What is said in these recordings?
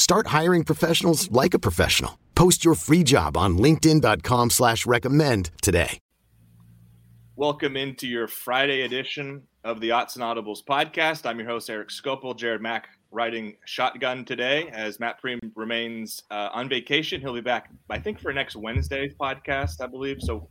Start hiring professionals like a professional. Post your free job on LinkedIn.com slash recommend today. Welcome into your Friday edition of the Odds and Audibles podcast. I'm your host, Erik Skopil. Jared Mack riding shotgun today as Matt Prehm remains uh, on vacation. He'll be back, I think, for next Wednesday's podcast, I believe. So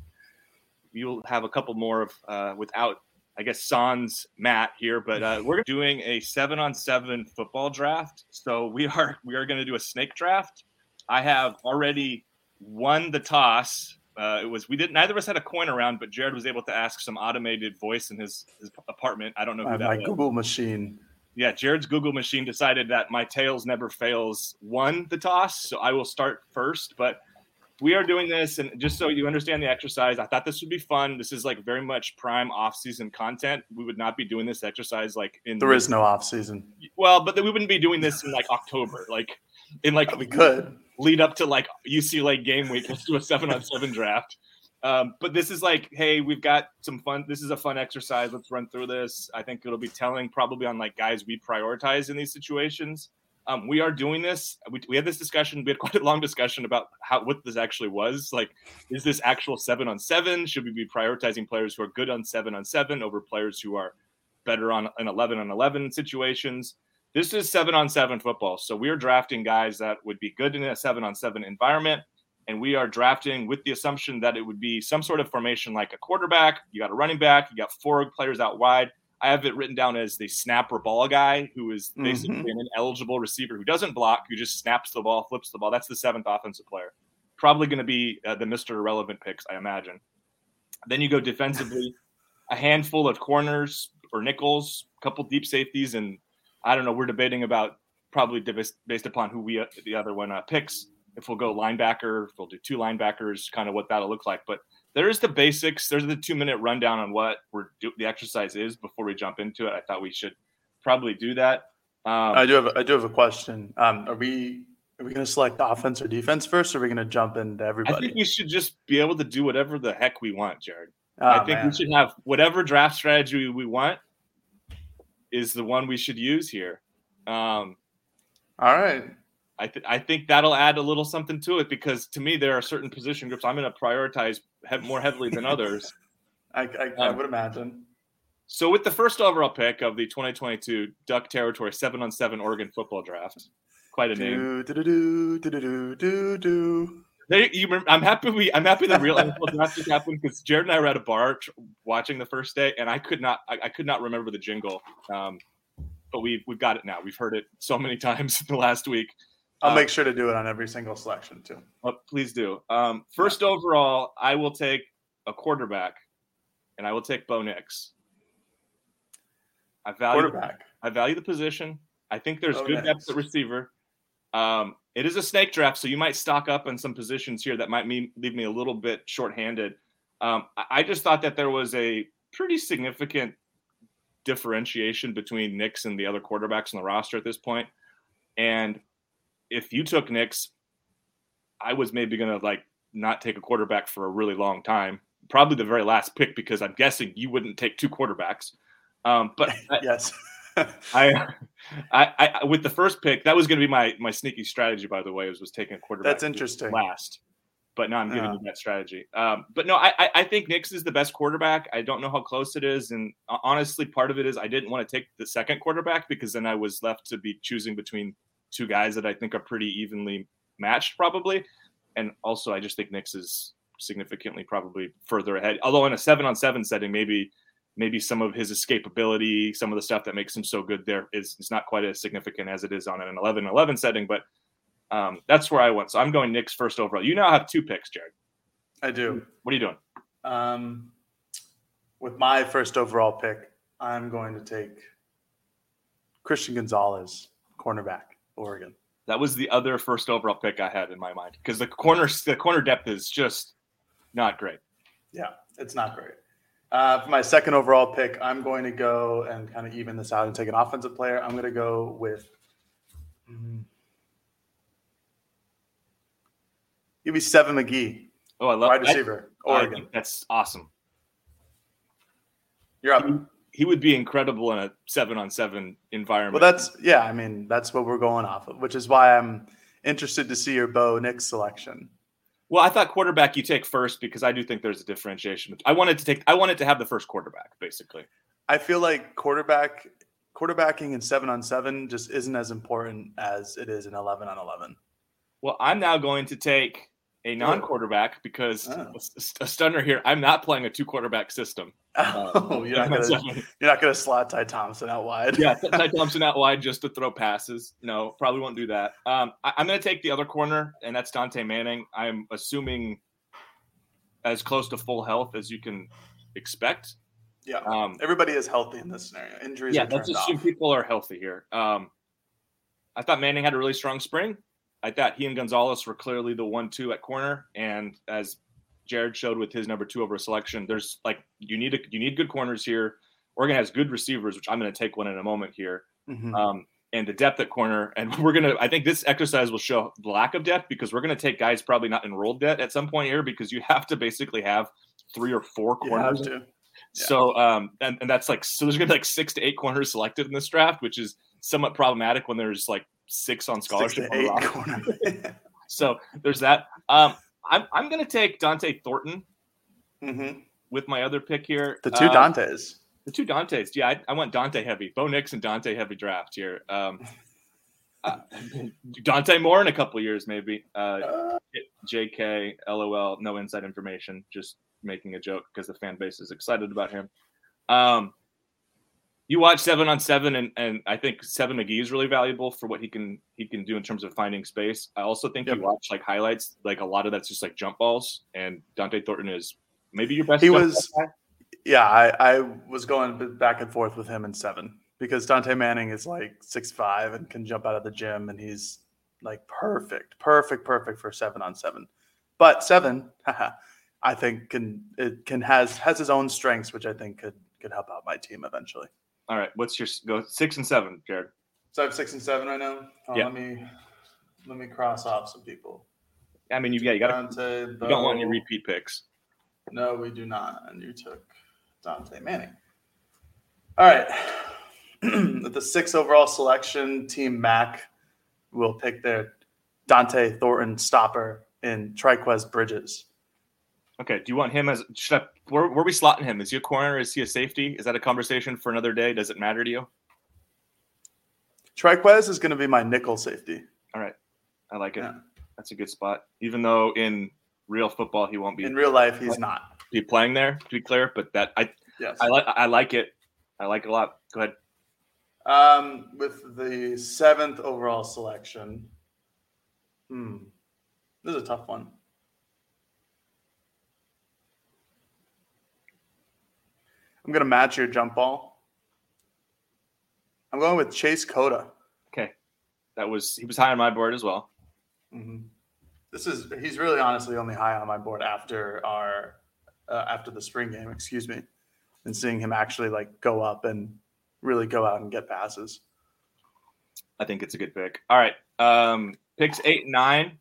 you'll have a couple more of uh, without I guess Sans Matt here, but uh, we're doing a seven on seven football draft. So we are we are going to do a snake draft. I have already won the toss. Uh, it was we didn't neither of us had a coin around, but Jared was able to ask some automated voice in his, his apartment. I don't know who my, that my was. Google machine. Yeah, Jared's Google machine decided that my tails never fails won the toss, so I will start first. But we are doing this and just so you understand the exercise i thought this would be fun. This is like very much prime off-season content. We would not be doing this exercise like in There is no off season. well but we wouldn't be doing this in like october like in like We could. lead up to like ucla game week let's do a seven on seven draft. Um, but this is like hey we've got some fun this is a fun exercise let's run through this. I think it'll be telling probably on like guys we prioritize in these situations um, we are doing this. We, we had this discussion. We had quite a long discussion about how what this actually was. Like, is this actual seven on seven? Should we be prioritizing players who are good on seven on seven over players who are better on an eleven on eleven situations? This is seven on seven football. So we are drafting guys that would be good in a seven on seven environment, and we are drafting with the assumption that it would be some sort of formation like a quarterback. You got a running back. You got four players out wide. I have it written down as the snapper ball guy, who is basically Mhm. an ineligible receiver who doesn't block, who just snaps the ball, flips the ball. That's the seventh offensive player. Probably going to be uh, the Mr. Irrelevant picks, I imagine. Then you go defensively, a handful of corners or nickels, a couple deep safeties, and I don't know. We're debating about probably based based upon who we uh, the other one uh, picks. If we'll go linebacker, if we'll do two linebackers, kind of what that'll look like. But there's the basics. There's the two minute rundown on what we're do, the exercise is before we jump into it. I thought we should probably do that. Um, I do have I do have a question. Um, are we are we going to select offense or defense first, or are we going to jump into everybody? I think we should just be able to do whatever the heck we want, Jared. Ah, I think man. we should have whatever draft strategy we want is the one we should use here. Um, All right. I, th- I think that'll add a little something to it because to me there are certain position groups I'm going to prioritize he- more heavily than others. I, I, I Um, would imagine. So with the first overall pick of the 2022 Duck Territory seven on seven Oregon football draft, quite a name. Do do do do. They, you, I'm happy we I'm happy the real NFL draft happened because Jared and I were at a bar tr- watching the first day and I could not I, I could not remember the jingle. Um, but we've we've got it now. We've heard it so many times in the last week. I'll Uh, make sure to do it on every single selection too. Oh, please do. Um, first overall, I will take a quarterback, and I will take Bo Nix. I value Quarterback. I value the position. I think there's Bo good Nix. depth at receiver. Um, it is a snake draft, so you might stock up on some positions here that might mean, leave me a little bit shorthanded. Um, I, I just thought that there was a pretty significant differentiation between Nix and the other quarterbacks on the roster at this point. And if you took Nix, I was maybe going to like not take a quarterback for a really long time probably the very last pick because I'm guessing you wouldn't take two quarterbacks. Um, but yes, I, I, I, with the first pick, that was going to be my my sneaky strategy. By the way, was was taking a quarterback. That's interesting. Last, but now I'm giving Yeah. you that strategy. Um, but no, I, I- think Nix is the best quarterback. I don't know how close it is, and uh, honestly, part of it is I didn't want to take the second quarterback because then I was left to be choosing between two guys that I think are pretty evenly matched, probably. And also, I just think Nix is significantly probably further ahead. Although in a seven on seven setting, maybe maybe some of his escapability, some of the stuff that makes him so good there is, is not quite as significant as it is on an 11 11 setting. But um, that's where I went. So I'm going Nix first overall. You now have two picks, Jared. I do. What are you doing? Um, with my first overall pick, I'm going to take Christian Gonzalez, cornerback, Oregon. That was the other first overall pick I had in my mind because the corner the corner depth is just not great. Yeah, it's not great. Uh, for my second overall pick, I'm going to go and kind of even this out and take an offensive player. I'm going to go with. mm, Give me Seven McGee, Oh, I love wide receiver, I Oregon. think that's awesome. You're up. He would be incredible in a seven on seven environment. Well, that's yeah. I mean, that's what we're going off of, which is why I'm interested to see your Bo Nix selection. Well, I thought quarterback you take first because I do think there's a differentiation. I wanted to take I wanted to have the first quarterback basically. I feel like quarterback quarterbacking in seven on seven just isn't as important as it is in eleven on eleven. Well, I'm now going to take a non-quarterback because Oh. a, a stunner here. I'm not playing a two quarterback system. Oh, you're not gonna you're not gonna slot Ty Thompson out wide. yeah, Ty Thompson out wide just to throw passes. No, probably won't do that. Um, I, I'm going to take the other corner, and that's Dontae Manning. I'm assuming as close to full health as you can expect. yeah. Um, Everybody is healthy in this scenario. Injuries yeah, let's assume off. people are healthy here. Um, I thought Manning had a really strong spring. I thought he and Gonzalez were clearly the one-two at corner, and as Jared showed with his number two over selection, there's like you need a, you need good corners here. Oregon has good receivers, which I'm going to take one in a moment here, Mhm. um, and the depth at corner. And we're gonna, I think this exercise will show the lack of depth because we're going to take guys probably not enrolled yet at some point here because you have to basically have three or four corners to. so um and, and that's like so there's gonna be like six to eight corners selected in this draft, which is somewhat problematic when there's like six on scholarship. to on. So there's that. Um I'm I'm gonna take Dont'e Thornton Mhm. with my other pick here. The two Uh, Dantes. The two Dantes. Yeah, I, I went Dante heavy. Bo Nix and Dante heavy draft here. Um uh, Dante Moore in a couple years, maybe. Uh, Uh, JK, LOL, no inside information, just making a joke because the fan base is excited about him. Um, you watch seven on seven, and, and I think Seven McGee is really valuable for what he can he can do in terms of finding space. I also think Yep. you watch like highlights, like a lot of that's just like jump balls, and Dont'e Thornton is maybe your best. He was- guy. yeah, I, I was going back and forth with him in seven because Dontae Manning is like six five and can jump out of the gym, and he's like perfect, perfect, perfect for seven on seven. But seven, I think can it can has has his own strengths, which I think could could help out my team eventually. All right, what's your go six and seven, Jared? So I have six and seven right now. Oh, Yeah. Let me let me cross off some people. I mean, you yeah, you got Dante, you don't want any repeat picks. No, we do not. And you took Dontae Manning. All right. At the six overall selection, Team Mac will pick their Dont'e Thornton stopper in Trikweze Bridges. Okay. Do you want him as should I, where, where are we slotting him? Is he a corner? Is he a safety? Is that a conversation for another day? Does it matter to you? Trikweze is going to be my nickel safety. All right. I like it. Yeah. That's a good spot. Even though in real football he won't be, In real life, he's not. be playing there, to be clear, but that I Yes. I like I like it. I like it a lot. Go ahead. Um, with the seventh overall selection, hmm, this is a tough one. I'm gonna match your jump ball. I'm going with Chase Cota. Okay. That was he was high on my board as well. Mhm. This is he's really honestly only high on my board after our uh, after the spring game, excuse me, and seeing him actually like go up and really go out and get passes. I think it's a good pick. All right. Um picks eight and nine.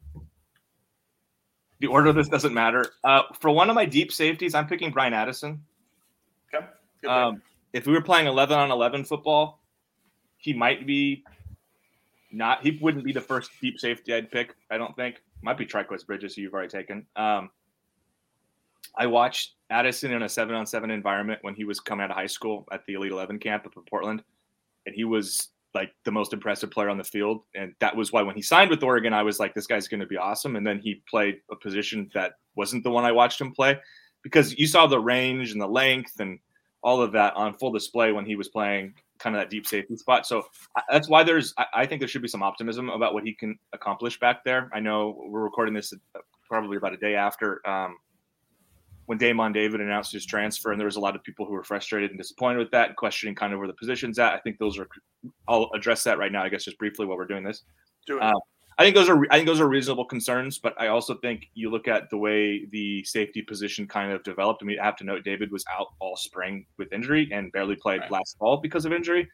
the order of this doesn't matter. Uh, for one of my deep safeties, I'm picking Bryan Addison. Um, if we were playing 11 on 11 football, he might be not. He wouldn't be the first deep safety I'd pick. I don't think. Might be Trikweze Bridges, who you've already taken. Um, I watched Addison in a seven on seven environment when he was coming out of high school at the Elite Eleven camp up in Portland, and he was like the most impressive player on the field. And that was why when he signed with Oregon, I was like, this guy's going to be awesome. And then he played a position that wasn't the one I watched him play because you saw the range and the length and all of that on full display when he was playing kind of that deep safety spot. So that's why there's, I- think there should be some optimism about what he can accomplish back there. I know we're recording this uh, probably about a day after um, when Daymon David announced his transfer, and there was a lot of people who were frustrated and disappointed with that and questioning kind of where the position's at. I think those are, I'll address that right now, I guess, just briefly while we're doing this. Do it. Um, I think those are I think those are reasonable concerns, but I also think you look at the way the safety position kind of developed. I mean, I have to note David was out all spring with injury and barely played Right. last fall because of injury.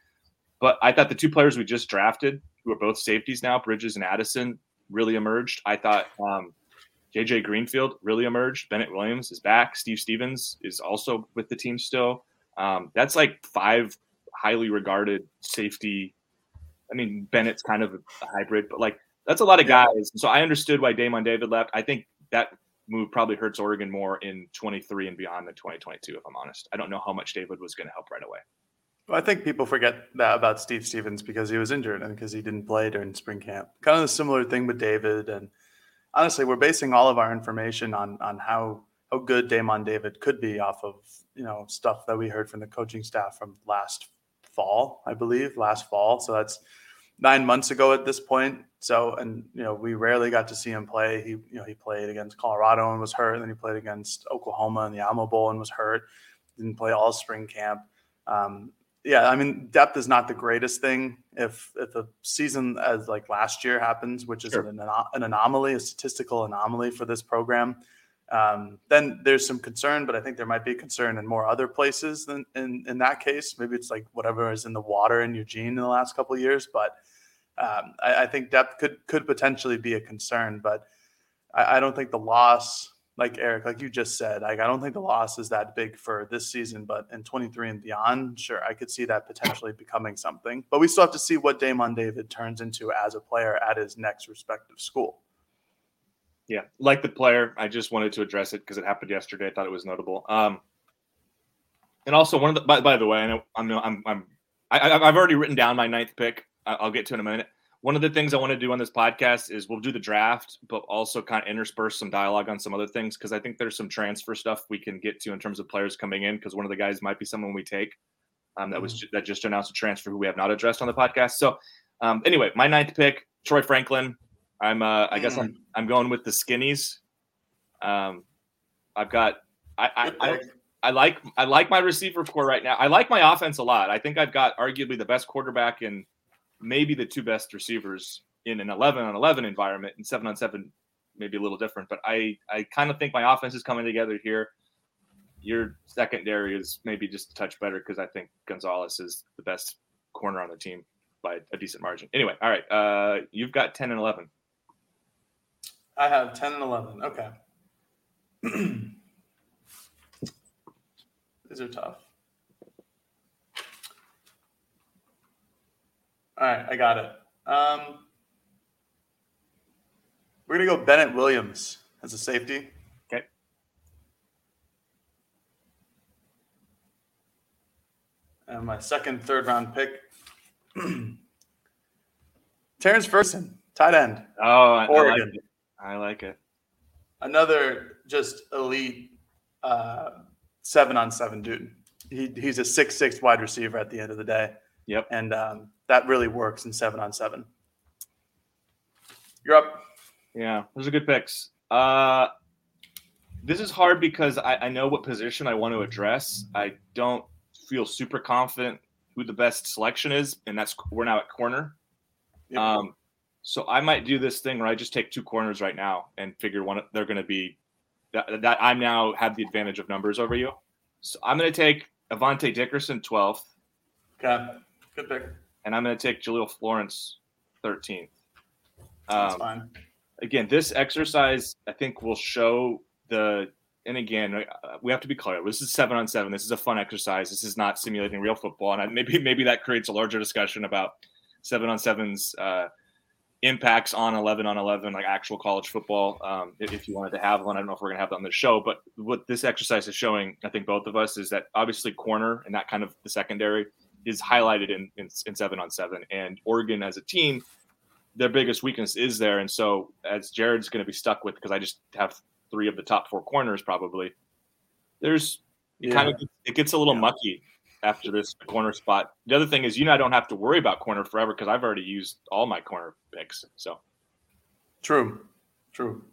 But I thought the two players we just drafted, who are both safeties now, Bridges and Addison, really emerged. I thought um, JJ Greenfield really emerged. Bennett Williams is back. Steve Stephens is also with the team still. Um, that's like five highly regarded safety. I mean, Bennett's kind of a hybrid, but like that's a lot of Yeah. guys. So I understood why Daymon David left. I think that move probably hurts Oregon more in 23 and beyond than 2022, if I'm honest. I don't know how much David was going to help right away. Well, I think people forget that about Steve Stephens because he was injured and because he didn't play during spring camp. Kind of a similar thing with David. And honestly, we're basing all of our information on on how how good Daymon David could be off of you know stuff that we heard from the coaching staff from last fall, I believe, last fall. So that's nine months ago at this point. So and you know we rarely got to see him play. He you know he played against Colorado and was hurt, and then he played against Oklahoma in the Alamo Bowl and was hurt. Didn't play all spring camp. Um, yeah, I mean, depth is not the greatest thing. If if a season as like last year happens, which is Sure. an, an anomaly, a statistical anomaly for this program, um, then there's some concern. But I think there might be concern in more other places than in in that case. Maybe it's like whatever is in the water in Eugene in the last couple of years. But um, I, I think depth could could potentially be a concern. But I, I don't think the loss like Eric, like you just said, like I don't think the loss is that big for this season, but in 23 and beyond, sure, I could see that potentially becoming something. But we still have to see what Daymon David turns into as a player at his next respective school. Yeah, like the player, I just wanted to address it because it happened yesterday. I thought it was notable. Um, and also one of the by, by the way, I know I'm I'm I'm I, I've already written down my ninth pick. I'll get to in a minute. One of the things I want to do on this podcast is we'll do the draft, but also kind of intersperse some dialogue on some other things because I think there's some transfer stuff we can get to in terms of players coming in because one of the guys might be someone we take um, that was ju- that just announced a transfer who we have not addressed on the podcast. So um, anyway, my ninth pick, Troy Franklin. I'm uh, I guess I'm I'm going with the skinnies. Um, I've got I I, I I like I like my receiver core right now. I like my offense a lot. I think I've got arguably the best quarterback and maybe the two best receivers in an 11 on 11 environment and 7 on 7 maybe a little different, but I I kind of think my offense is coming together here. Your secondary is maybe just a touch better because I think Gonzalez is the best corner on the team by a decent margin. Anyway, all right. Uh, you've got 10 and 11. I have 10 and 11. Okay. These are tough. All right, I got it. Um, we're going to go Bennett Williams as a safety. Okay. And my second, third round pick, Terrance Ferguson, tight end. Oh, I, I like Oregon. I like it. another just elite uh, seven on seven dude. He, he's a six six wide receiver at the end of the day, Yep. and um, that really works in seven on seven. You're up. Yeah, those are good picks. Uh, this is hard because I, I know what position I want to address. I don't feel super confident who the best selection is, and that's we're now at corner. Yep. Um, so I might do this thing where I just take two corners right now and figure one they're going to be that, that I'm now have the advantage of numbers over you. So I'm going to take Avante Dickerson 12th, okay, good pick. and I'm going to take Jahlil Florence 13th. That's Um, fine. again, this exercise I think will show the. And again, uh, we have to be clear. This is seven on seven. This is a fun exercise. This is not simulating real football, and I, maybe maybe that creates a larger discussion about seven on sevens uh, impacts on 11 on 11 like actual college football um, if you wanted to have one i don't know if we're going to have that on the show but what this exercise is showing i think both of us is that obviously corner and that kind of the secondary is highlighted in, in, in seven on seven and oregon as a team their biggest weakness is there and so as jared's going to be stuck with because i just have three of the top four corners probably there's yeah. kind of it gets a little yeah. mucky after this corner spot. The other thing is, you know, I don't have to worry about corner forever because I've already used all my corner picks. So true, true.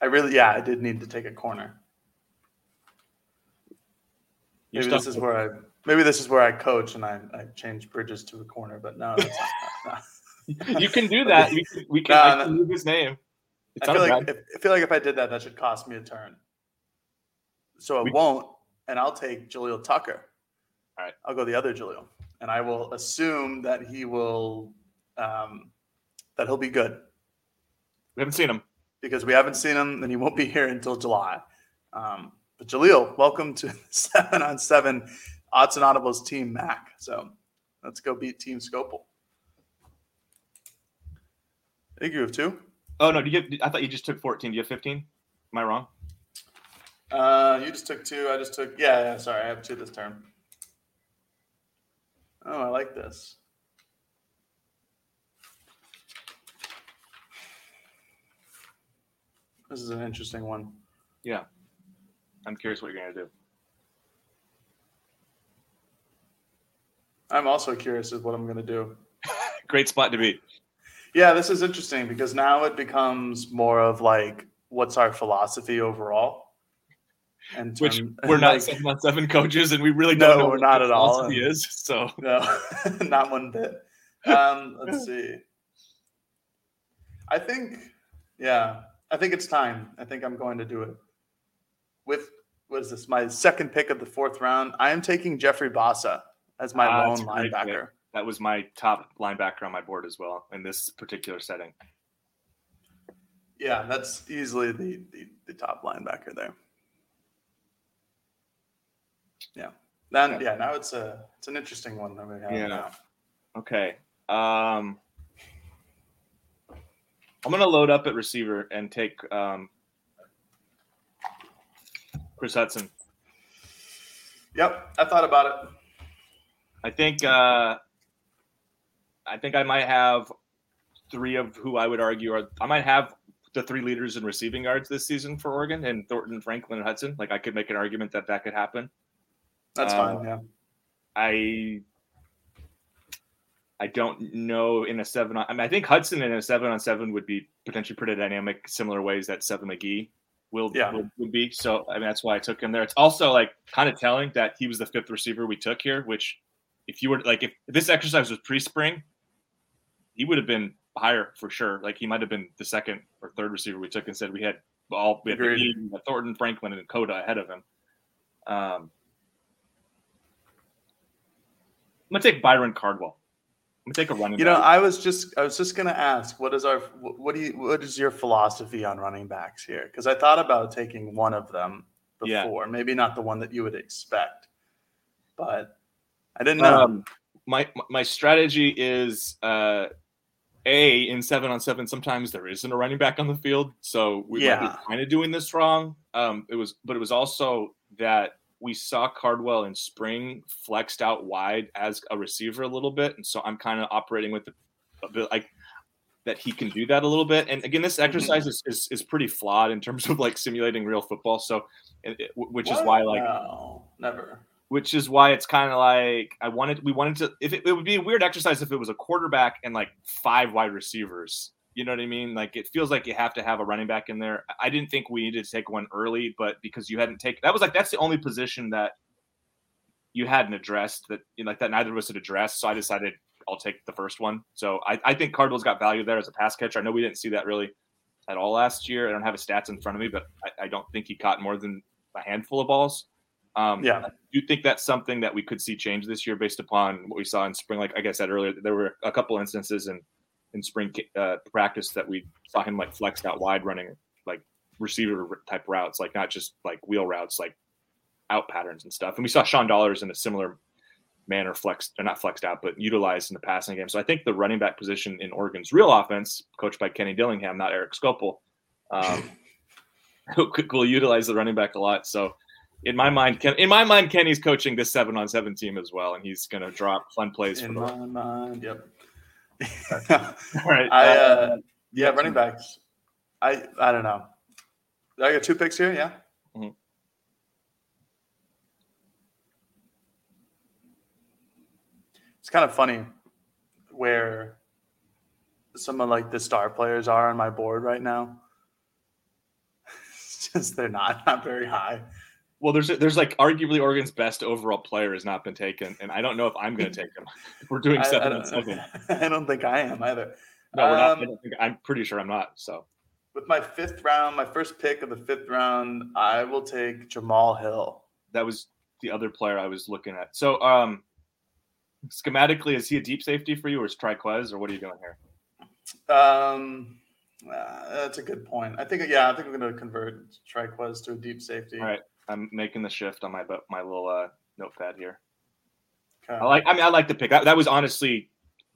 I really, yeah, I did need to take a corner. Maybe this is where I maybe this is where I coach and I, I change Bridges to a corner, but no, not, not. you can do that. We can, we can, no, can his name. It's I feel like if, I feel like if I did that, that should cost me a turn. So I we, won't, and I'll take Jaleel Tucker. All right. I'll go the other Jaleel, and I will assume that he will, um, that he'll be good. We haven't seen him because we haven't seen him, and he won't be here until July. Um, but Jaleel, welcome to seven on seven odds and audibles team Mac. So let's go beat Team Skopil. I think you have two. Oh no! Do you? Have, I thought you just took fourteen. Do you have fifteen? Am I wrong? Uh, you just took two. I just took. Yeah, yeah. Sorry, I have two this term. Oh, I like this. This is an interesting one. Yeah. I'm curious what you're going to do. I'm also curious as what I'm going to do. Great spot to be. Yeah, this is interesting because now it becomes more of like what's our philosophy overall and which we're not like, seven on seven coaches, and we really don't no, know we're not at all. He is so no, not one bit. Um, let's see. I think, yeah, I think it's time. I think I'm going to do it. With what is this? My second pick of the fourth round. I am taking Jeffrey Bassa as my ah, lone linebacker. That was my top linebacker on my board as well in this particular setting. Yeah, that's easily the, the, the top linebacker there. Yeah. Then yeah. yeah, now it's a it's an interesting one that we have. Yeah. Now. Okay. Um I'm gonna load up at receiver and take um Kris Hutson. Yep, I thought about it. I think uh I think I might have three of who I would argue are I might have the three leaders in receiving yards this season for Oregon and Thornton, Franklin, and Hutson. Like I could make an argument that that could happen. That's uh, fine. Yeah. I I don't know in a seven. On, I mean, I think Hutson in a seven on seven would be potentially pretty dynamic, similar ways that Seven McGee will, yeah. will be. So I mean, that's why I took him there. It's also like kind of telling that he was the fifth receiver we took here. Which, if you were like, if this exercise was pre-spring, he would have been higher for sure. Like he might have been the second or third receiver we took. Instead, we had all we had Thornton, Franklin, and Cota ahead of him. Um, I'm gonna take Byron Cardwell. I'm gonna take a running. You know, I was just I was just gonna ask, what is our what do you what is your philosophy on running backs here? Because I thought about taking one of them before, yeah. maybe not the one that you would expect, but I didn't know. Um, my my strategy is uh, a in seven on seven. Sometimes there isn't a running back on the field, so we yeah. might be kind of doing this wrong. Um, it was, but it was also that we saw Cardwell in spring flexed out wide as a receiver a little bit, and so I'm kind of operating with the, like that he can do that a little bit. And again, this exercise is, is, is pretty flawed in terms of like simulating real football. So, it, which what? is why like no, never. Which is why it's kind of like I wanted we wanted to if it, it would be a weird exercise if it was a quarterback and like five wide receivers you know what I mean? Like it feels like you have to have a running back in there. I didn't think we needed to take one early, but because you hadn't taken that was like that's the only position that you hadn't addressed that you know, like that neither of us had addressed. So I decided I'll take the first one. So I, I think Cardwell's got value there as a pass catcher. I know we didn't see that really at all last year. I don't have his stats in front of me, but I, I don't think he caught more than a handful of balls. Um, Yeah. do you think that's something that we could see change this year based upon what we saw in spring? Like, like I said earlier, there were a couple instances in in spring uh, practice that we saw him like flexed out wide, running like receiver type routes, like not just like wheel routes, like out patterns and stuff. And we saw Sean Dollars in a similar manner flexed, or not flexed out, but utilized in the passing game. So I think the running back position in Oregon's real offense, coached by Kenny Dillingham, not Erik Skopil, um, will utilize the running back a lot. So in my mind, Ken, in my mind, Kenny's coaching this seven on seven team as well, and he's going to drop fun plays for In the. my mind, yep. All right, I uh, uh, yeah, running backs. I I don't know. I got two picks here. Yeah. Mhm. It's kind of funny where some of like the star players are on my board right now. It's just they're not not very high. Well, there's there's like arguably Oregon's best overall player has not been taken, and I don't know if I'm going to take him. We're doing I, I seven on seven. I don't think I am either. No, we're not. I think, I'm pretty sure I'm not. So With my fifth round, my first pick of the fifth round, I will take Jamal Hill. that was the other player I was looking at. So um, schematically, is he a deep safety for you, or is Trikweze, or what are you doing here? Um, uh, that's a good point. I think, yeah, I think I'm going to convert Trikweze to a deep safety. All right, I'm making the shift on my my little uh, notepad here. Okay. I like. I mean, I like the pick. That, that was honestly,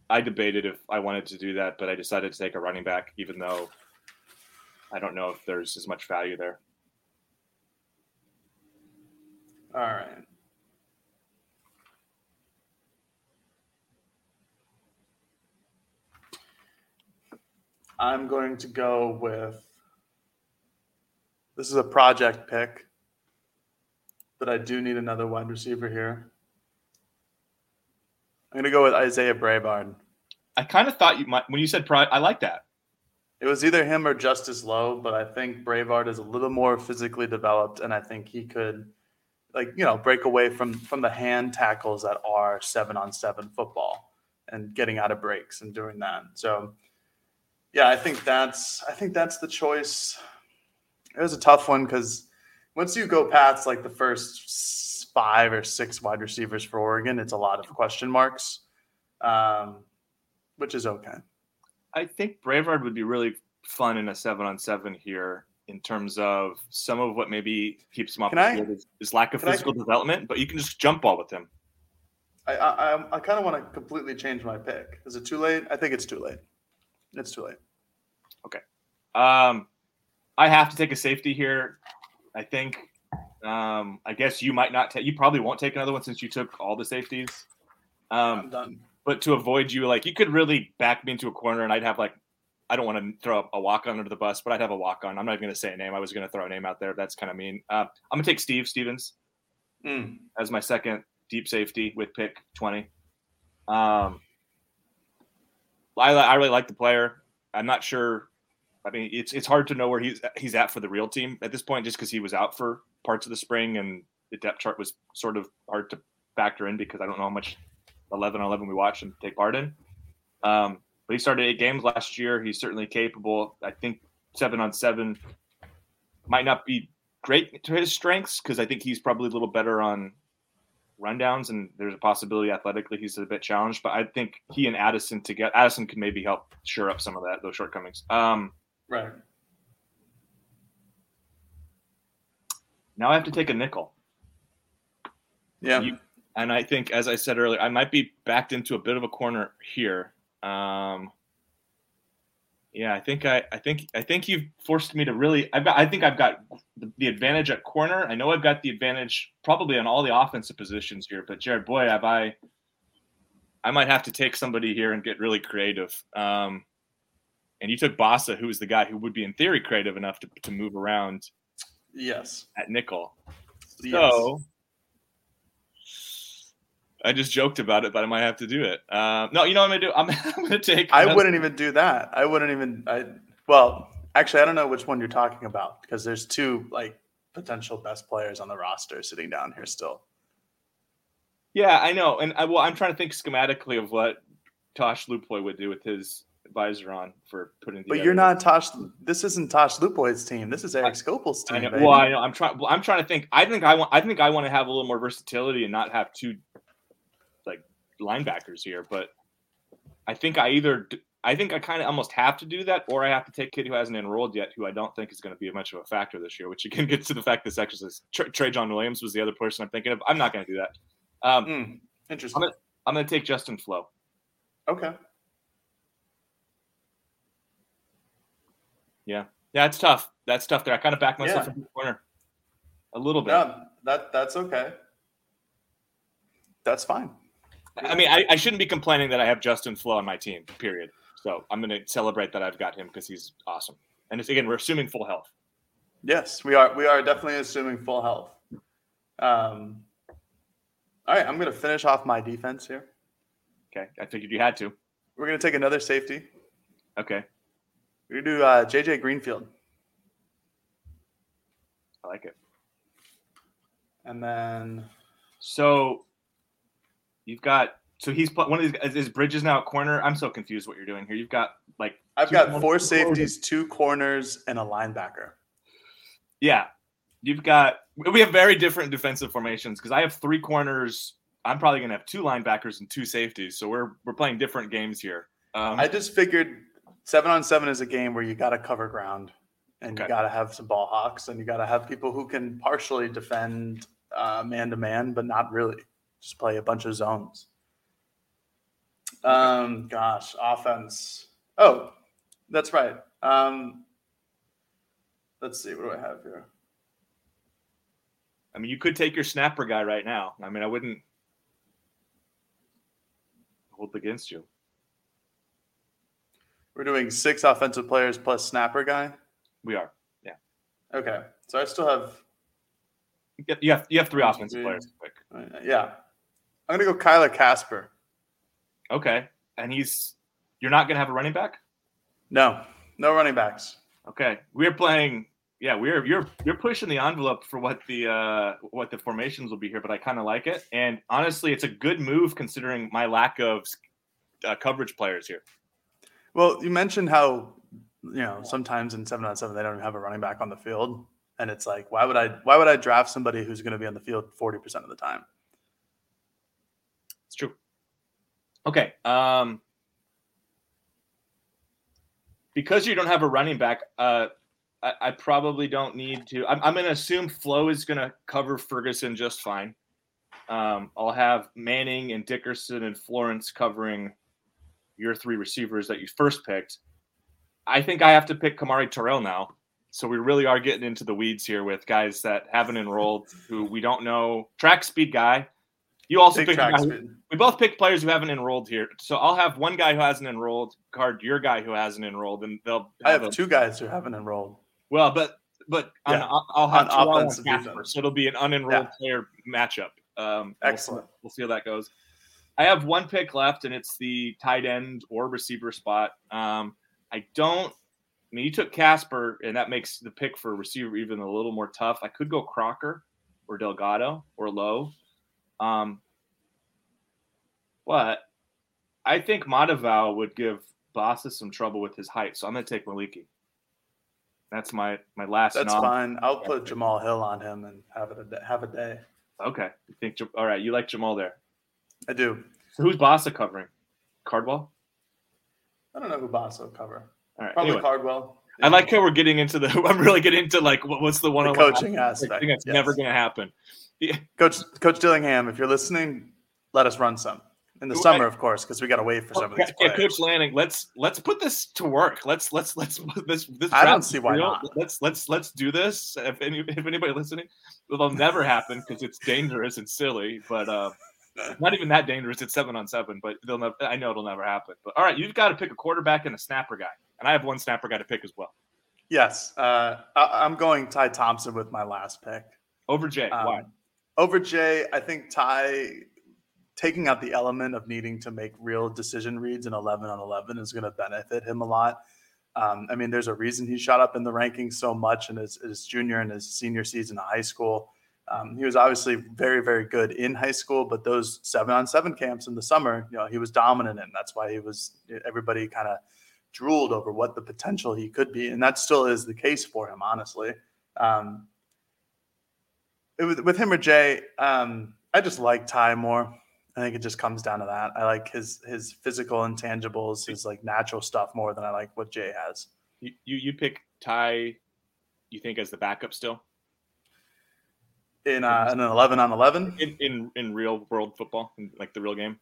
I debated if I wanted to do that, but I decided to take a running back, even though I don't know if there's as much value there. All right. I'm going to go with this is a project pick, but I do need another wide receiver here. I'm going to go with Isaiah Brevard. I kind of thought you might when you said pri I like that. It was either him or Justius Lowe, but I think Brevard is a little more physically developed, and I think he could, like you know, break away from from the hand tackles that are seven on seven football and getting out of breaks and doing that. So, yeah, I think that's I think that's the choice. It was a tough one because once you go past like the first five or six wide receivers for Oregon, it's a lot of question marks, um, which is okay. I think Brevard would be really fun in a seven on seven here in terms of some of what maybe keeps him off the field is, is lack of can I- physical development, but you can just jump ball with him. I I, I- I kind of want to completely change my pick. Is it too late? I think it's too late. It's too late. Okay. Um, I have to take a safety here. I think. Um, I guess you might not take. You probably won't take another one since you took all the safeties. I'm Um, done. but to avoid you, like you could really back me into a corner, and I'd have like, I don't want to throw a walk on under the bus, but I'd have a walk on. I'm not even going to say a name. I was going to throw a name out there. That's kind of mean. Uh, I'm gonna take Steve Stephens Mm. as my second deep safety with pick 20. Um, I, I really like the player. I'm not sure. I mean, it's it's hard to know where he's he's at for the real team at this point, just because he was out for parts of the spring and the depth chart was sort of hard to factor in because I don't know how much 11 on 11 we watched and take part in. Um, but he started eight games last year. He's certainly capable. I think seven on seven might not be great to his strengths because I think he's probably a little better on rundowns, and there's a possibility athletically he's a bit challenged. But I think he and Addison together, Addison can maybe help shore up some of that those shortcomings. Um, Right. now I have to take a nickel, Yeah. You- and I think, as I said earlier, I might be backed into a bit of a corner here. Um, yeah, I think I, I think I think you've forced me to really. I've got. I think I've got the, the advantage at corner. I know I've got the advantage probably on all the offensive positions here. But Jared, boy, have I. I might have to take somebody here and get really creative. Um, and you took Bassa, was the guy who would be in theory creative enough to, to move around yes. at nickel. Yes. So I just joked about it, but I might have to do it. Uh, no, you know what I'm gonna do? I'm, I'm gonna take. I another- wouldn't even do that. I wouldn't even. I well, actually, I don't know which one you're talking about because there's two like potential best players on the roster sitting down here still. Yeah, I know, and I, well, I'm trying to think schematically of what Tosh Lupoi would do with his visor on for putting. But you're not Tosh. This isn't Tosh Lupoi's team. This is Erik Skopil's team. I know, well, I know. I'm trying. I'm trying to think. I think I want. I think I want to have a little more versatility and not have two like linebackers here. But I think I either. I think I kind of almost have to do that, or I have to take a kid who hasn't enrolled yet, who I don't think is going to be much of a factor this year. Which again gets to the fact this exercise. Trey, Trey John Williams was the other person I'm thinking of. I'm not going to do that. Um, Hmm, interesting. I'm I'm going to take Justin Flowe. okay. Yeah, Yeah, it's tough. That's tough. There, I kind of back myself Yeah. in the corner a little bit. Yeah, that that's okay. That's fine. I mean, I, I shouldn't be complaining that I have Justin Flowe on my team. Period. So I'm going to celebrate that I've got him because he's awesome. And it's, again, we're assuming full health. Yes, we are. We are definitely assuming full health. Um. All right, I'm going to finish off my defense here. Okay, I figured you had to. We're going to take another safety. Okay, We're going to do uh, JJ Greenfield, I like it. and then So you've got so he's put one of these. Is, is Bridges now at corner? I'm so confused what you're doing here. You've got like I've got four two corners. safeties, two corners, and a linebacker. Yeah, you've got. We have very different defensive formations because I have three corners. I'm probably going to have two linebackers and two safeties. So we're we're playing different games here. Um, I just figured seven on seven is a game where you got to cover ground and you got to have some ball hawks and you got to have people who can partially defend man to man, but not really. Just play a bunch of zones. Um, gosh, offense. Oh, that's right. Um, let's see. What do I have here? I mean, you could take your snapper guy right now. I mean, I wouldn't hold against you. We're doing six offensive players plus snapper guy. We are. Yeah. Okay, so I still have. You have you have, three offensive two, players. Quick. uh, Yeah, I'm gonna go Kyler Kasper. Okay, and he's you're not going to have a running back. No, no running backs. Okay, we're playing. Yeah, we're you're you're pushing the envelope for what the uh what the formations will be here, but I kind of like it. And honestly, it's a good move considering my lack of uh, coverage players here. Well, you mentioned how you know sometimes in seven on seven they don't have a running back on the field, and it's like why would I why would I draft somebody who's going to be on the field forty percent of the time? It's true. Okay. Um, because you don't have a running back, uh, I, I probably don't need to. I'm, I'm going to assume Flowe is going to cover Ferguson just fine. Um, I'll have Manning and Dickerson and Florence covering your three receivers that you first picked. I think I have to pick Kamari Terrell now. So we really are getting into the weeds here with guys that haven't enrolled, who we don't know. Track speed guy. You also Big picked track guy speed. we both picked players who haven't enrolled here. So I'll have one guy who hasn't enrolled, card your guy who hasn't enrolled, and they'll I have a- two guys who haven't enrolled. well, but but Yeah. I'll, I'll have On offensive Kasper, so it'll be an unenrolled Yeah. player matchup. Um, we'll see- Excellent. We'll see how that goes. I have one pick left, and it's the tight end or receiver spot. Um, I don't. I mean, you took Kasper, and that makes the pick for receiver even a little more tough. I could go Crocker or Delgado or Lowe. Um, but I think Matavao would give Bassa some trouble with his height, so I'm going to take Moliki. That's my my last. That's nom- fine. I'll put Jamal Hill on him and have it a day, have a day. Okay, you think all right? You like Jamal there? I do. So who's Bassa covering? Cardwell. I don't know who Boss will cover. All right. Probably Anyway, Cardwell. I like how we're getting into the. I'm really getting into like what, what's the one on coaching aspect. thing that's yes. never going to happen. Coach Coach Dillingham, if you're listening, let us run some in the summer, I- of course, because we got to wait for some of these yeah. Coach Lanning, let's let's put this to work. Let's let's let's this this. I don't see why real. not. Let's let's let's do this. If any if anybody listening, it'll never happen because it's dangerous and silly. But uh, not even that dangerous. It's seven on seven, but they'll never. I know it'll never happen. But all right, you've got to pick a quarterback and a snapper guy, and I have one snapper guy to pick as well. Yes, uh, I, I'm going Ty Thompson with my last pick. Over Jay. Um, Why? Over Jay, I think Ty taking out the element of needing to make real decision reads in 11 on 11 is going to benefit him a lot. Um, I mean, there's a reason he shot up in the rankings so much in his, his junior and his senior season of high school. Um, he was obviously very, very good in high school, but those seven on seven camps in the summer, you know, he was dominant in. That's why he was everybody kind of drooled over what the potential he could be, and that still is the case for him, honestly. Um, it, with him or Jay, um, I just like Ty more. I think it just comes down to that. I like his his physical intangibles, his like natural stuff more than I like what Jay has. You you, you pick Ty, you think as the backup still in uh, in an eleven on eleven in, in in real world football, in, like the real game.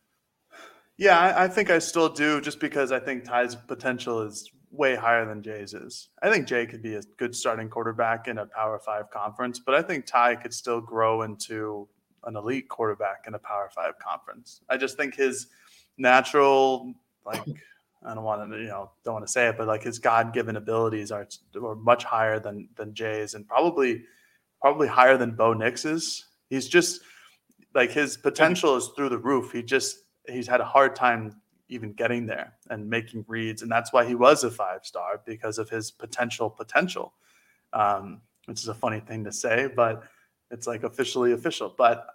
Yeah, I, I think I still do, just because I think Ty's potential is way higher than Jay's is. I think Jay could be a good starting quarterback in a Power Five conference, but I think Ty could still grow into an elite quarterback in a Power Five conference. I just think his natural, like, I don't want to, you know, don't want to say it, but like his God given abilities are, are much higher than than Jay's, and probably probably higher than Bo Nix's. He's just like his potential is through the roof. He just he's had a hard time even getting there and making reads, and that's why he was a five star because of his potential potential. Um, which is a funny thing to say, but it's like officially official. But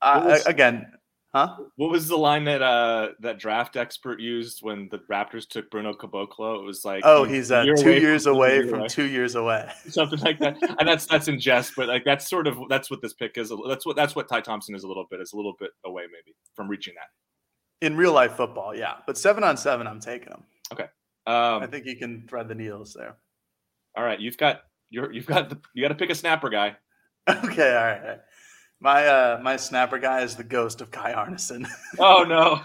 I, was, again, huh? What was the line that uh that draft expert used when the Raptors took Bruno Caboclo? It was like, oh, he's uh, two years away from, two years away, something like that. and that's that's in jest, but like that's sort of that's what this pick is. That's what that's what Ty Thompson is a little bit. It's a little bit away maybe from reaching that in real life football. Yeah, but seven on seven, I'm taking him. Okay, um, I think you can thread the needles there. All right, you've got you're you've got the, you got to pick a snapper guy. Okay, all right. My uh my snapper guy is the ghost of Kai Arneson. oh no.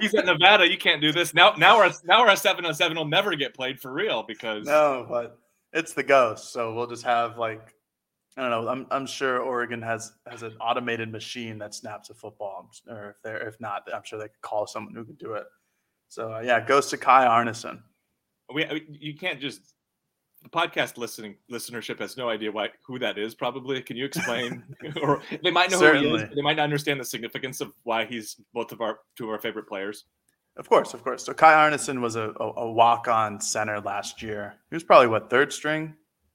He's at Nevada. You can't do this. Now now our now our seven on seven will never get played for real because No, but it's the ghost. So we'll just have like I don't know. I'm I'm sure Oregon has has an automated machine that snaps a football, or if they're if not, I'm sure they could call someone who can do it. So uh, yeah, goes to Kai Arneson. We you can't just the podcast listening listenership has no idea why who that is. Probably, can you explain? or they might know Certainly. who he is. They might not understand the significance of why he's both of our two of our favorite players. Of course, of course. So Kai Arneson was a, a, a walk-on center last year. He was probably what third string,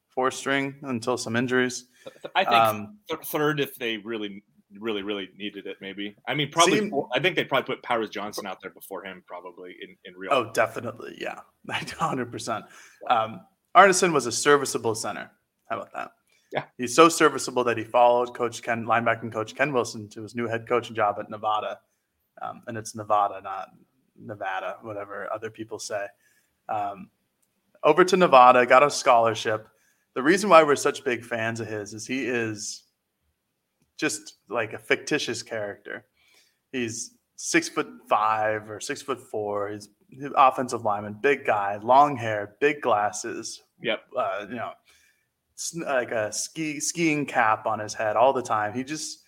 fourth string until some injuries. I think um, third if they really, really, really needed it. Maybe. I mean, probably. Seem, I think they probably put Powers Johnson out there before him, probably in in real. Oh, definitely, yeah, hundred percent. Arneson was a serviceable center. How about that? Yeah. He's so serviceable that he followed Coach Ken, linebacking coach Ken Wilson, to his new head coaching job at Nevada. Um, and it's Nevada, not Nevada, whatever other people say. Um, over to Nevada, got a scholarship. The reason why we're such big fans of his is he is just like a fictitious character. He's six foot five or six foot four. He's offensive lineman, big guy, long hair, big glasses. Yep. Uh, you know, like a ski skiing cap on his head all the time. He just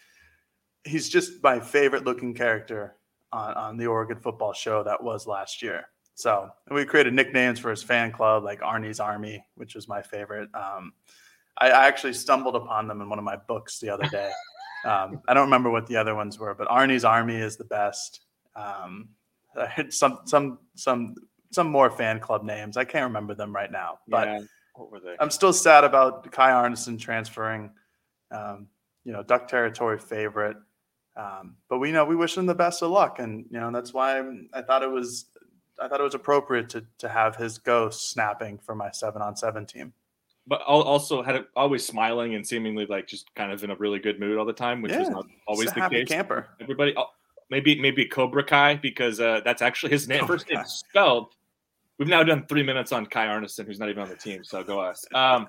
he's just my favorite looking character on, on the Oregon football show that was last year. So we created nicknames for his fan club, like Arnie's Army, which was my favorite. Um, I, I, actually stumbled upon them in one of my books the other day. Um, I don't remember what the other ones were, but Arnie's Army is the best. Um, I had some some some some more fan club names. I can't remember them right now, but yeah. what were they? I'm still sad about Kai Arneson transferring. Um, you know, Duck Territory favorite. Um, but we know we wish him the best of luck, and you know that's why I thought it was I thought it was appropriate to to have his ghost snapping for my seven on seven team. But also had it always smiling and seemingly like just kind of in a really good mood all the time, which yeah, was not always the case. Camper. Everybody, maybe maybe Cobra Kai because uh, that's actually his name. Cobra first name spelled. We've now done three minutes on Kai Arneson, who's not even on the team. So go us. Um,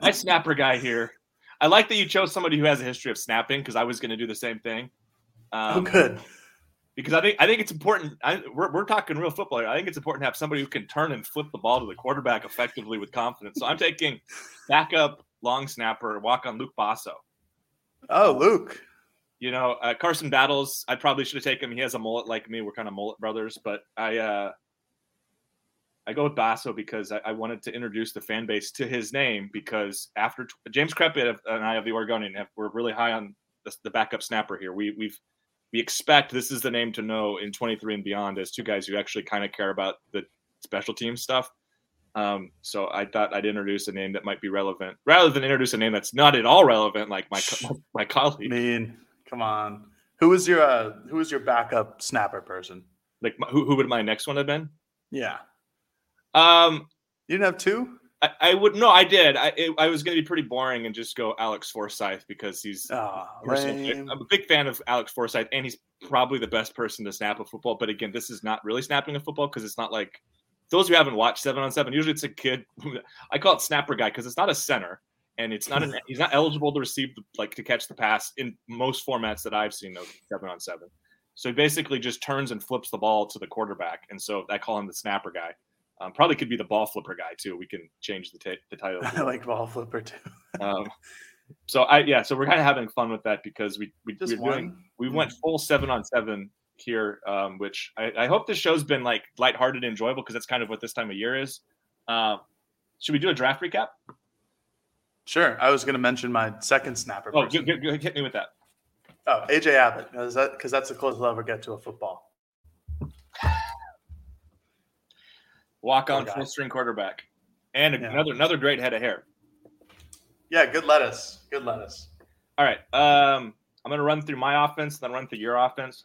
my snapper guy here. I like that you chose somebody who has a history of snapping because I was going to do the same thing. Um, oh, good. Because I think I think it's important. I, we're, we're talking real football here. I think it's important to have somebody who can turn and flip the ball to the quarterback effectively with confidence. So I'm taking backup long snapper, walk on Luke Basso. Oh, Luke. You know, uh, Carson Battles, I probably should have taken him. He has a mullet like me. We're kind of mullet brothers, but I uh, I go with Basso because I, I, wanted to introduce the fan base to his name because after t- James Crepea and I of the Oregonian have, we're really high on the, the, backup snapper here. We we've we expect this is the name to know in 23 and beyond as two guys who actually kind of care about the special team stuff. Um, so I thought I'd introduce a name that might be relevant rather than introduce a name that's not at all relevant, like my my colleague. I mean. Come on. Who was your uh, who was your backup snapper person? Like who who would my next one have been? Yeah. Um, You didn't have two? I, I would no, I did. I it, I was going to be pretty boring and just go Alex Forsyth because he's. Oh, I'm a big fan of Alex Forsyth, and he's probably the best person to snap a football. But again, this is not really snapping a football because it's not like those who haven't watched seven on seven. Usually, it's a kid. I call it snapper guy because it's not a center, and it's not an, he's not eligible to receive the, like to catch the pass in most formats that I've seen of seven on seven. So he basically just turns and flips the ball to the quarterback, and so I call him the snapper guy. Um, probably could be the ball flipper guy too. We can change the, ta- the title. I like ball flipper too. Um, so I yeah, so we're kind of having fun with that because we we Just we're doing we went full seven on seven here, um, which I, I hope this show's been like lighthearted and enjoyable because that's kind of what this time of year is. Um, should we do a draft recap? Sure. I was going to mention my second snapper. Oh, g- hit me with that. Oh, AJ Abbott. Is that because that's the closest I'll ever get to a football. Walk on full string quarterback, and Yeah. another another great head of hair. Yeah, good lettuce. Good lettuce. All right. Um, I'm going to run through my offense, then run through your offense.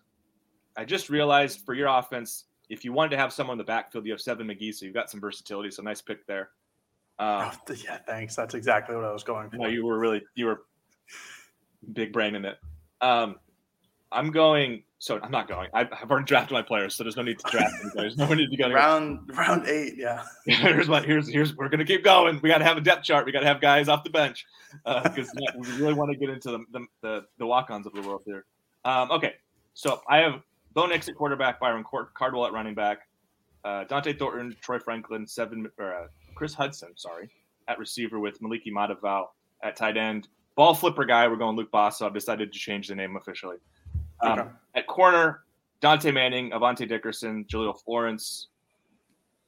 I just realized for your offense, if you wanted to have someone in the backfield, you have Seven McGee, so you've got some versatility. So nice pick there. Um, Oh, yeah, thanks. That's exactly what I was going for. no, you were really you were big brain in it. Um, I'm going. So I'm not going. I've, I've already drafted my players, so there's no need to draft them. There's no need to go. round round eight. Yeah. here's what here's here's we're gonna keep going. We got to have a depth chart. We got to have guys off the bench because we really want to get into the the, the, the walk-ons of the world here. Um, okay, so I have Bo Nix at quarterback, Byron Cardwell at running back, uh, Dont'e Thornton, Troy Franklin, seven or uh, Kris Hutson, sorry, at receiver with Moliki Matavao at tight end. Ball flipper guy, we're going Luke Basso, so I've decided to change the name officially. Um, Okay. At corner, Dontae Manning, Avante Dickerson, Jahlil Florence.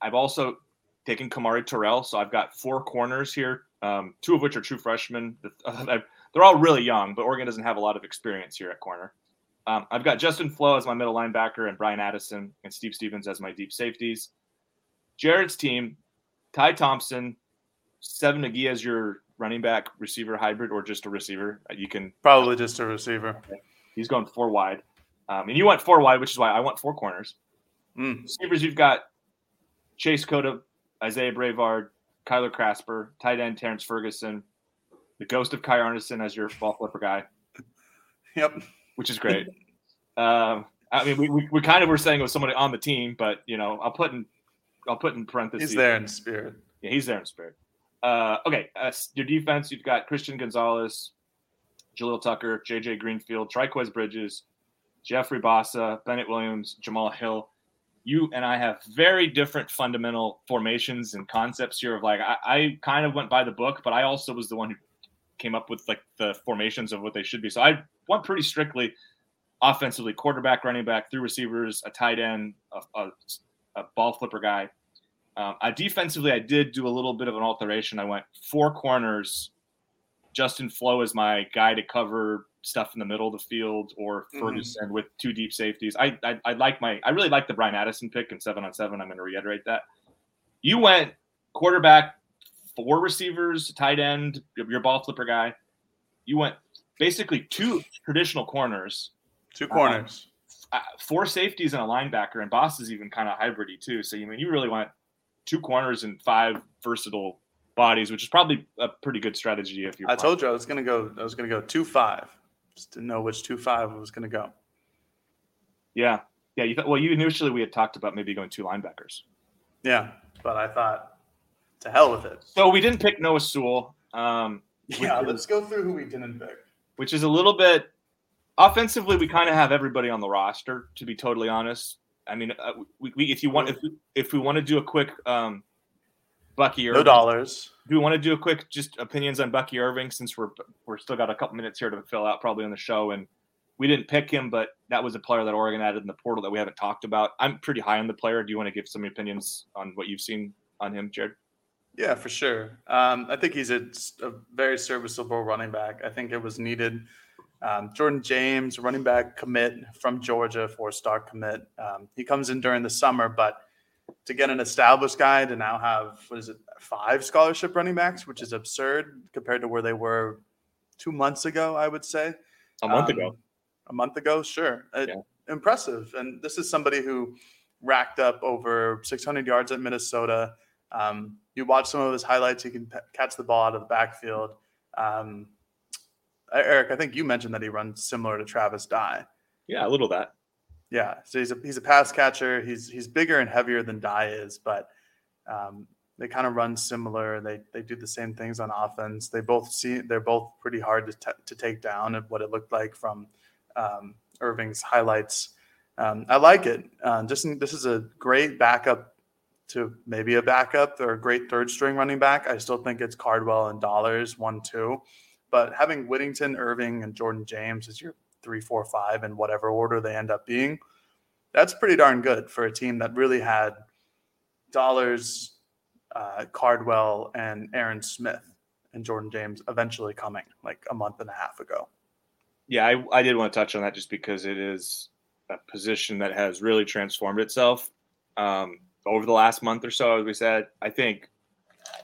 I've also taken Khamari Terrell, so I've got four corners here, um, two of which are true freshmen. They're all really young, but Oregon doesn't have a lot of experience here at corner. Um, I've got Justin Flowe as my middle linebacker and Bryan Addison and Steve Stephens as my deep safeties. Jared's team, Ty Thompson, Seven McGee as your running back receiver hybrid or just a receiver. You can Probably just a receiver. He's going four wide. Um, and you want four wide, which is why I want four corners. Mm. Receivers, you've got Chase Cota, Isaiah Brevard, Kyler Kasper, tight end Terrance Ferguson, the ghost of Kai Arneson as your ball flipper guy, Yep. which is great. um, I mean, we, we, we kind of were saying it was somebody on the team, but you know, I'll put in I'll put in parentheses. He's there in spirit. Yeah, he's there in spirit. Uh, okay, uh, your defense, you've got Christian Gonzalez, Jaleel Tucker, JJ Greenfield, Trikweze Bridges, Jeffrey Bassa, Bennett Williams, Jamal Hill. You and I have very different fundamental formations and concepts here. Of like, I, I kind of went by the book, but I also was the one who came up with like the formations of what they should be. So I went pretty strictly offensively: quarterback, running back, three receivers, a tight end, a, a, a ball flipper guy. Um, I defensively, I did do a little bit of an alteration. I went four corners. Justin Flowe is my guy to cover stuff in the middle of the field, or Mhm. Ferguson with two deep safeties. I, I I like my I really like the Bryan Addison pick in seven on seven. I'm going to reiterate that. You went quarterback, four receivers, tight end, your ball flipper guy. You went basically two traditional corners, Two corners. uh, four safeties and a linebacker, and Bassa is even kind of hybridy too. So you mean you really want two corners and five versatile bodies, which is probably a pretty good strategy if you're. I told you I was gonna go. I was gonna go two five. Just didn't know which two five I was gonna go. Yeah, yeah. You th- well, you initially we had talked about maybe going two linebackers. Yeah, but I thought, to hell with it. So we didn't pick Noah Sewell, um, Yeah, let's go through who we didn't pick. which is a little bit offensively. We kind of have everybody on the roster, to be totally honest. I mean, uh, we, we, if you want, if we, if we want to do a quick um, Bucky No Irving, dollars. do we want to do a quick just opinions on Bucky Irving since we're we're still got a couple minutes here to fill out probably on the show and we didn't pick him, but that was a player that Oregon added in the portal that we haven't talked about. I'm pretty high on the player. Do you want to give some opinions on what you've seen on him, Jared? Yeah, for sure. Um, I think he's a, a very serviceable running back. I think it was needed. Um, Jordan James, running back commit from Georgia, four star commit. Um, he comes in during the summer, but to get an established guy to now have, what is it, five scholarship running backs, which is absurd compared to where they were two months ago, I would say. A month Um, ago. A month ago, sure. Uh, Yeah. Impressive. And this is somebody who racked up over 600 yards at Minnesota, Um, you watch some of his highlights; he can p- catch the ball out of the backfield. Um, Erik, I think you mentioned that he runs similar to Travis Dye. Yeah, a little that. Yeah, so he's a he's a pass catcher. He's he's bigger and heavier than Dye is, but um, they kind of run similar. They they do the same things on offense. They both see they're both pretty hard to t- to take down. Of what it looked like from um, Irving's highlights. Um, I like it. Uh, just this is a great backup to maybe a backup or a great third string running back. I still think it's Cardwell and Dollars one two, but having Whittington, Irving, and Jordan James as your three, four, five in whatever order they end up being, that's pretty darn good for a team that really had Dollars, uh, Cardwell, and Aaron Smith and Jordan James eventually coming like a month and a half ago. Yeah, I, I did want to touch on that just because it is a position that has really transformed itself um, over the last month or so. As we said, I think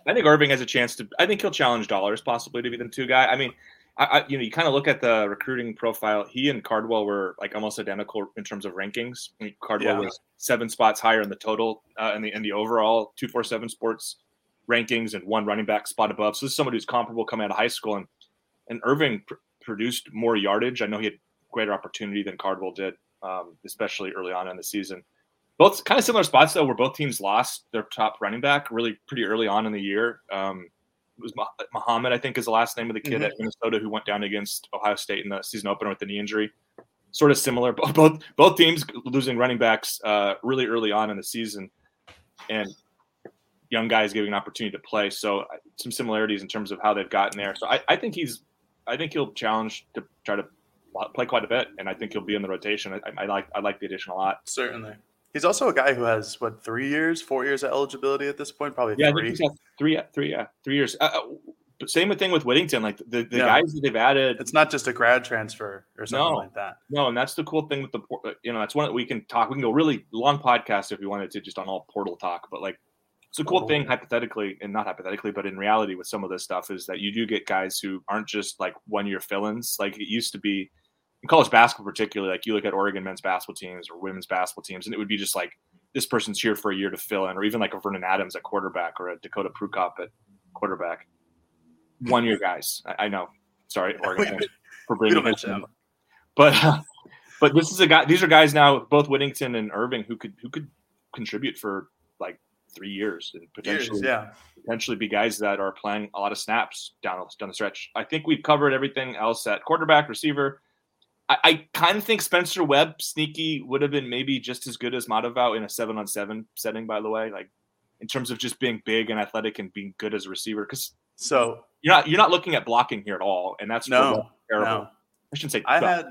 I think Irving has a chance to. I think he'll challenge Dollars possibly to be the two guy. I mean, I, I, you know, you kind of look at the recruiting profile. He and Cardwell were like almost identical in terms of rankings. I mean, Cardwell yeah. was seven spots higher in the total uh, in the in the overall two four seven sports rankings and one running back spot above. So this is somebody who's comparable coming out of high school, and and Irving pr- produced more yardage. I know he had greater opportunity than Cardwell did, um, especially early on in the season. Both kind of similar spots though, where both teams lost their top running back really pretty early on in the year. Um, was Muhammad, I think, is the last name of the kid mm-hmm. at Minnesota who went down against Ohio State in the season opener with a knee injury. Sort of similar, both both teams losing running backs uh, really early on in the season, and young guys giving an opportunity to play. So uh, some similarities in terms of how they've gotten there. So I, I think he's, I think he'll challenge to try to play quite a bit, and I think he'll be in the rotation. I, I like I like the addition a lot. Certainly. He's also a guy who has what three years, four years of eligibility at this point, probably yeah, three. three, three, yeah, three years. Uh, uh same thing with Whittington. Like the, the guys that they've added, it's not just a grad transfer or something no, like that. No, and that's the cool thing with the uh, you know that's one that we can talk. We can go really long podcast if we wanted to just on all portal talk. But like, it's a cool oh. thing hypothetically, and not hypothetically, but in reality with some of this stuff is that you do get guys who aren't just like one year fill-ins. Like it used to be in college basketball, particularly. Like you look at Oregon men's basketball teams or women's basketball teams, and it would be just like this person's here for a year to fill in, or even like a Vernon Adams at quarterback or a Dakota Prukop at quarterback. One year guys. I, I know. Sorry, Oregon for bringing him. But uh, but this is a guy. These are guys now, both Whittington and Irving, who could who could contribute for like three years and potentially years, yeah. potentially be guys that are playing a lot of snaps down down the stretch. I think we've covered everything else at quarterback, receiver. I, I kind of think Spencer Webb sneaky would have been maybe just as good as Matavao in a seven on seven setting. By the way, like in terms of just being big and athletic and being good as a receiver, because so you're not you're not looking at blocking here at all, and that's no terrible. No. I shouldn't say. I had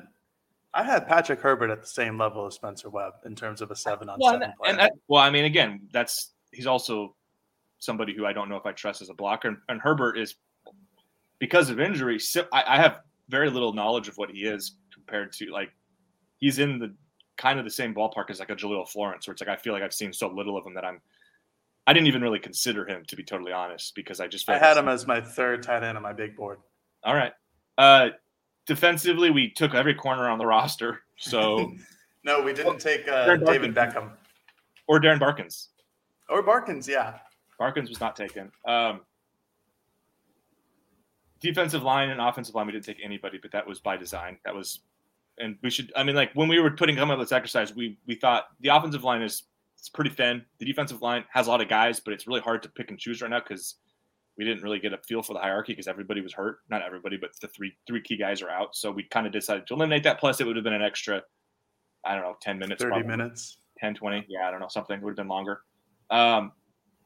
I had Patrick Herbert at the same level as Spencer Webb in terms of a seven on well, seven. And, and that, well, I mean, again, that's he's also somebody who I don't know if I trust as a blocker, and, and Herbert is because of injury. I, I have very little knowledge of what he is compared to like he's in the kind of the same ballpark as like a Jahlil Florence, where it's like I feel like I've seen so little of him that I'm I didn't even really consider him to be totally honest because I just I had him as my third tight end on my big board. All right. Uh defensively we took every corner on the roster. So No, we didn't take uh, David Beckham. Or Darren Barkins. Or Barkins, yeah. Barkins was not taken. Um defensive line and offensive line, we didn't take anybody, but that was by design. That was, and we should. I mean, like when we were putting come up this exercise, we we thought the offensive line is it's pretty thin. The defensive line has a lot of guys, but it's really hard to pick and choose right now because we didn't really get a feel for the hierarchy because everybody was hurt. Not everybody, but the three three key guys are out. So we kind of decided to eliminate that. Plus, it would have been an extra, I don't know, ten minutes, 30 probably. minutes, 10, 20. Yeah, I don't know, something would have been longer. Um,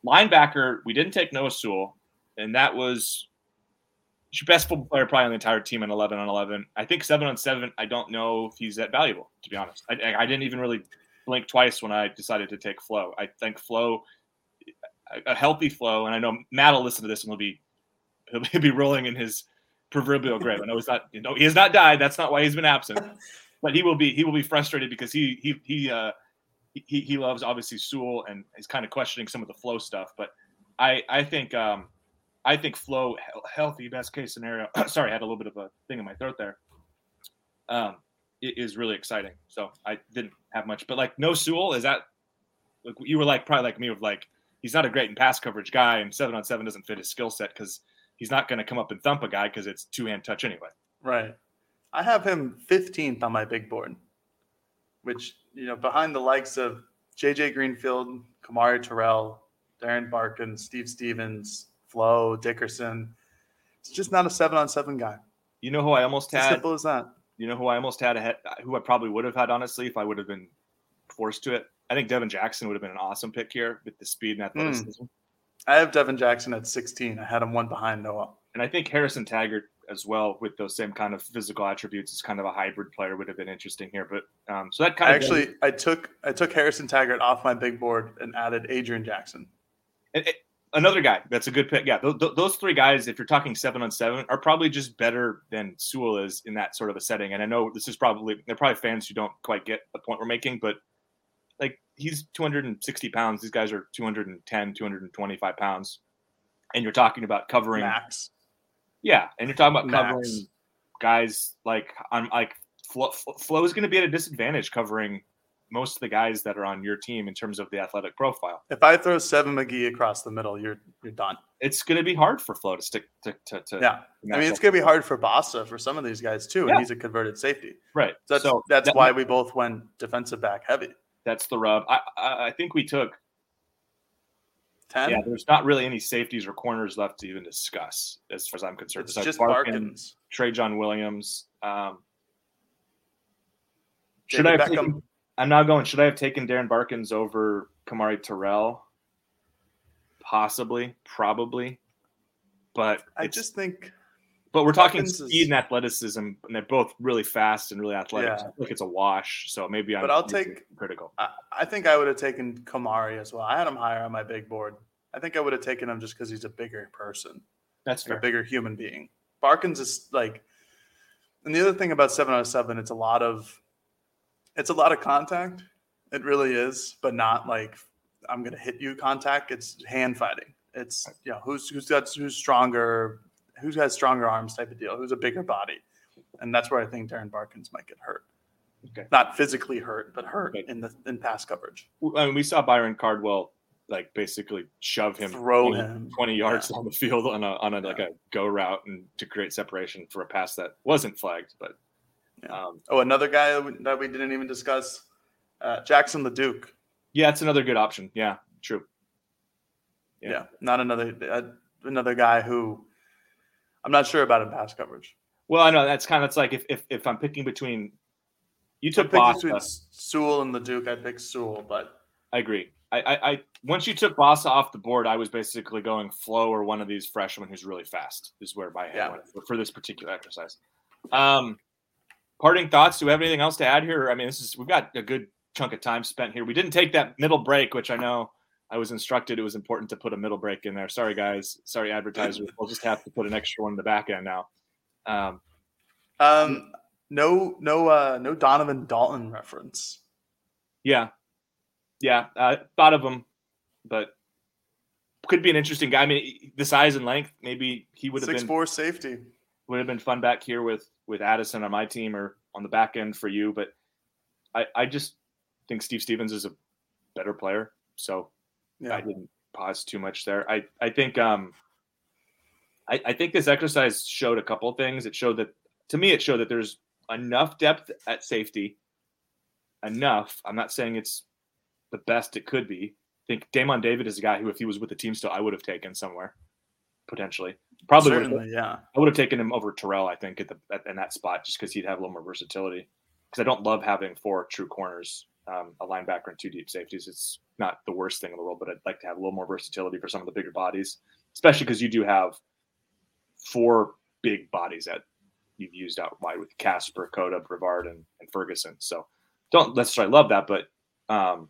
linebacker, we didn't take Noah Sewell, and that was your best football player probably on the entire team in 11 on 11. I think seven on seven. I don't know if he's that valuable, to be honest. I, I didn't even really blink twice when I decided to take Flowe. I think Flowe, a healthy Flowe, and I know Matt will listen to this and will be he'll be rolling in his proverbial grave. I know he's not, you know, he has not died. That's not why he's been absent. But he will be he will be frustrated because he he he uh he, he loves obviously Sewell and he's kind of questioning some of the Flowe stuff. But I I think um I think Flowe healthy, best case scenario. sorry, I had a little bit of a thing in my throat there. Um, it is really exciting. So I didn't have much, but like no Sewell is that like you were like probably like me with like he's not a great in pass coverage guy, and seven on seven doesn't fit his skill set because he's not going to come up and thump a guy because it's two hand touch anyway. Right. I have him 15th on my big board, which, you know, behind the likes of JJ Greenfield, Khamari Terrell, Darren Barkin, Steve Stephens, Flowe, Dickerson. It's just not a seven on seven guy. You know who I almost It's had? simple as that. You know who I almost had ahead, who I probably would have had honestly if I would have been forced to it. I think Devin Jackson would have been an awesome pick here with the speed and athleticism. I have Devin Jackson at 16. I had him one behind Noah. And I think Harrison Taggart as well with those same kind of physical attributes is kind of a hybrid player would have been interesting here. But um, so that kind I of actually I took I took Harrison Taggart off my big board and added Adrian Jackson. Another guy that's a good pick. Yeah, th- th- those three guys, if you're talking seven on seven, are probably just better than Sewell is in that sort of a setting. And I know this is probably they're probably fans who don't quite get the point we're making, but like he's 260 pounds. These guys are 210, 225 pounds, and you're talking about covering. Max. Yeah, and you're talking about Max. covering guys like I'm like Flowe, Flowe is going to be at a disadvantage covering most of the guys that are on your team in terms of the athletic profile. If I throw Seven McGee across the middle, you're you're done. It's going to be hard for Flowe to stick to to. to Yeah. I mean, it's going to be hard for Bassa for some of these guys too, and Yeah. he's a converted safety. right. So that's so that's that- why we both went defensive back heavy. that's the rub. I, I I think we took. Ten. Yeah, there's not really any safeties or corners left to even discuss, as far as I'm concerned. it's Besides just Barkin, Barkins. Trey John Williams. Um, should I have Beckham. taken, I'm now going. Should I have taken Darren Barkins over Khamari Terrell? Possibly, probably, but I just think But we're talking Barkins is- speed and athleticism, and they're both really fast and really athletic. Yeah. So I like it's a wash. So maybe I'm. But I'll take- critical. I, I think I would have taken Kamari as well. I had him higher on my big board. I think I would have taken him just because he's a bigger person, That's like a bigger human being. Barkins is like, and the other thing about seven out of seven, it's a lot of, it's a lot of contact. It really is, but not like I'm gonna hit you contact. It's hand fighting. It's you know who's who's got who's stronger, who's got stronger arms type of deal. Who's a bigger body, and that's where I think Darren Barkins might get hurt. Okay. Not physically hurt, but hurt Okay. in the in pass coverage. I mean, we saw Byron Cardwell like basically shove him Throw 20, him. 20 yards Yeah. down the field on a on a like a go route and to create separation for a pass that wasn't flagged. But Yeah. um, Oh, another guy that we, that we didn't even discuss, uh, Jackson LaDuke. yeah, it's another good option. Yeah, true. Yeah, Yeah. not another uh, another guy who I'm not sure about in pass coverage. Well, I know that's kind of it's like if if, if I'm picking between you took pick between Sewell and the Duke. I'd pick Sewell, but I agree. I, I, I once you took Bassa off the board, I was basically going Flowe or one of these freshmen who's really fast. Is where my head Yeah. went for, for this particular exercise. Um, parting thoughts. Do we have anything else to add here? I mean, this is we've got a good chunk of time spent here. We didn't take that middle break, which I know I was instructed it was important to put a middle break in there. Sorry, guys. Sorry, advertisers. we'll just have to put an extra one in the back end now. Um, um, no, no, uh, no Donovan Dalton reference. Yeah, yeah. I thought of him, but could be an interesting guy. I mean, the size and length, maybe he would have Six been four safety. Would have been fun back here with with Addison on my team or on the back end for you. But I I just think Steve Stevens is a better player, so yeah. I didn't pause too much there. I I think um I, I think this exercise showed a couple things. It showed that to me it showed that there's enough depth at safety. Enough. I'm not saying it's the best it could be. I think Daymon David is a guy who, if he was with the team still, I would have taken somewhere potentially. Probably certainly. Yeah, I would have taken him over Terrell. I think at the at, in that spot just because he'd have a little more versatility. Because I don't love having four true corners, um, a linebacker, and two deep safeties. It's not the worst thing in the world, but I'd like to have a little more versatility for some of the bigger bodies, especially because you do have four big bodies that you've used out wide with Kasper, Cota, Brevard, and, and Ferguson. So don't necessarily love that, but um,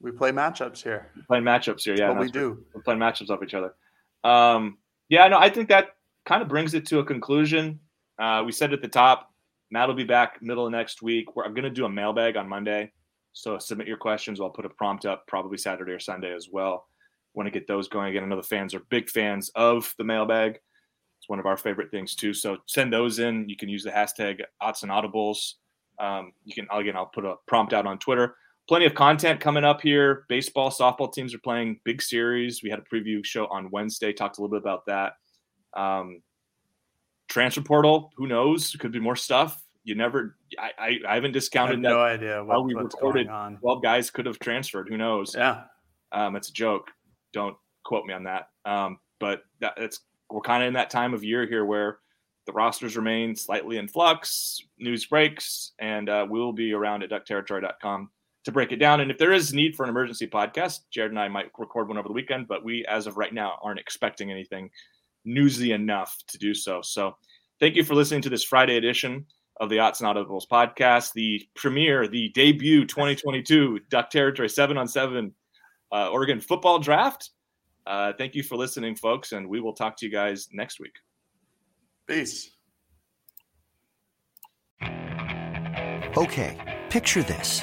we play matchups here. playing matchups here, yeah, what we do. we're playing matchups off each other. Um, yeah, no, I think that kind of brings it to a conclusion. Uh, we said at the top, Matt will be back middle of next week. Where I'm going to do a mailbag on Monday, so submit your questions. I'll put a prompt up probably Saturday or Sunday as well. Want to get those going again? I know the fans are big fans of the mailbag. It's one of our favorite things too. So send those in. You can use the hashtag odds and audibles. Um, you can again, I'll put a prompt out on Twitter. Plenty of content coming up here. Baseball, softball teams are playing big series. We had a preview show on Wednesday, talked a little bit about that. Um, transfer portal, who knows? Could be more stuff. You never, I, I, I haven't discounted I have no idea what, we recorded. 12 guys could have transferred. Who knows? Yeah. Um, it's a joke. Don't quote me on that. Um, but that, it's we're kind of in that time of year here where the rosters remain slightly in flux. News breaks, and uh, we'll be around at duckterritory.com to break it down. And if there is need for an emergency podcast, Jared and I might record one over the weekend, but we, as of right now, aren't expecting anything newsy enough to do so. So thank you for listening to this Friday edition of the Odds and Audibles podcast, the premiere, the debut 2022 Duck Territory 7 on 7 uh, Oregon football draft. Uh, thank you for listening, folks, and we will talk to you guys next week. Peace. Okay, picture this.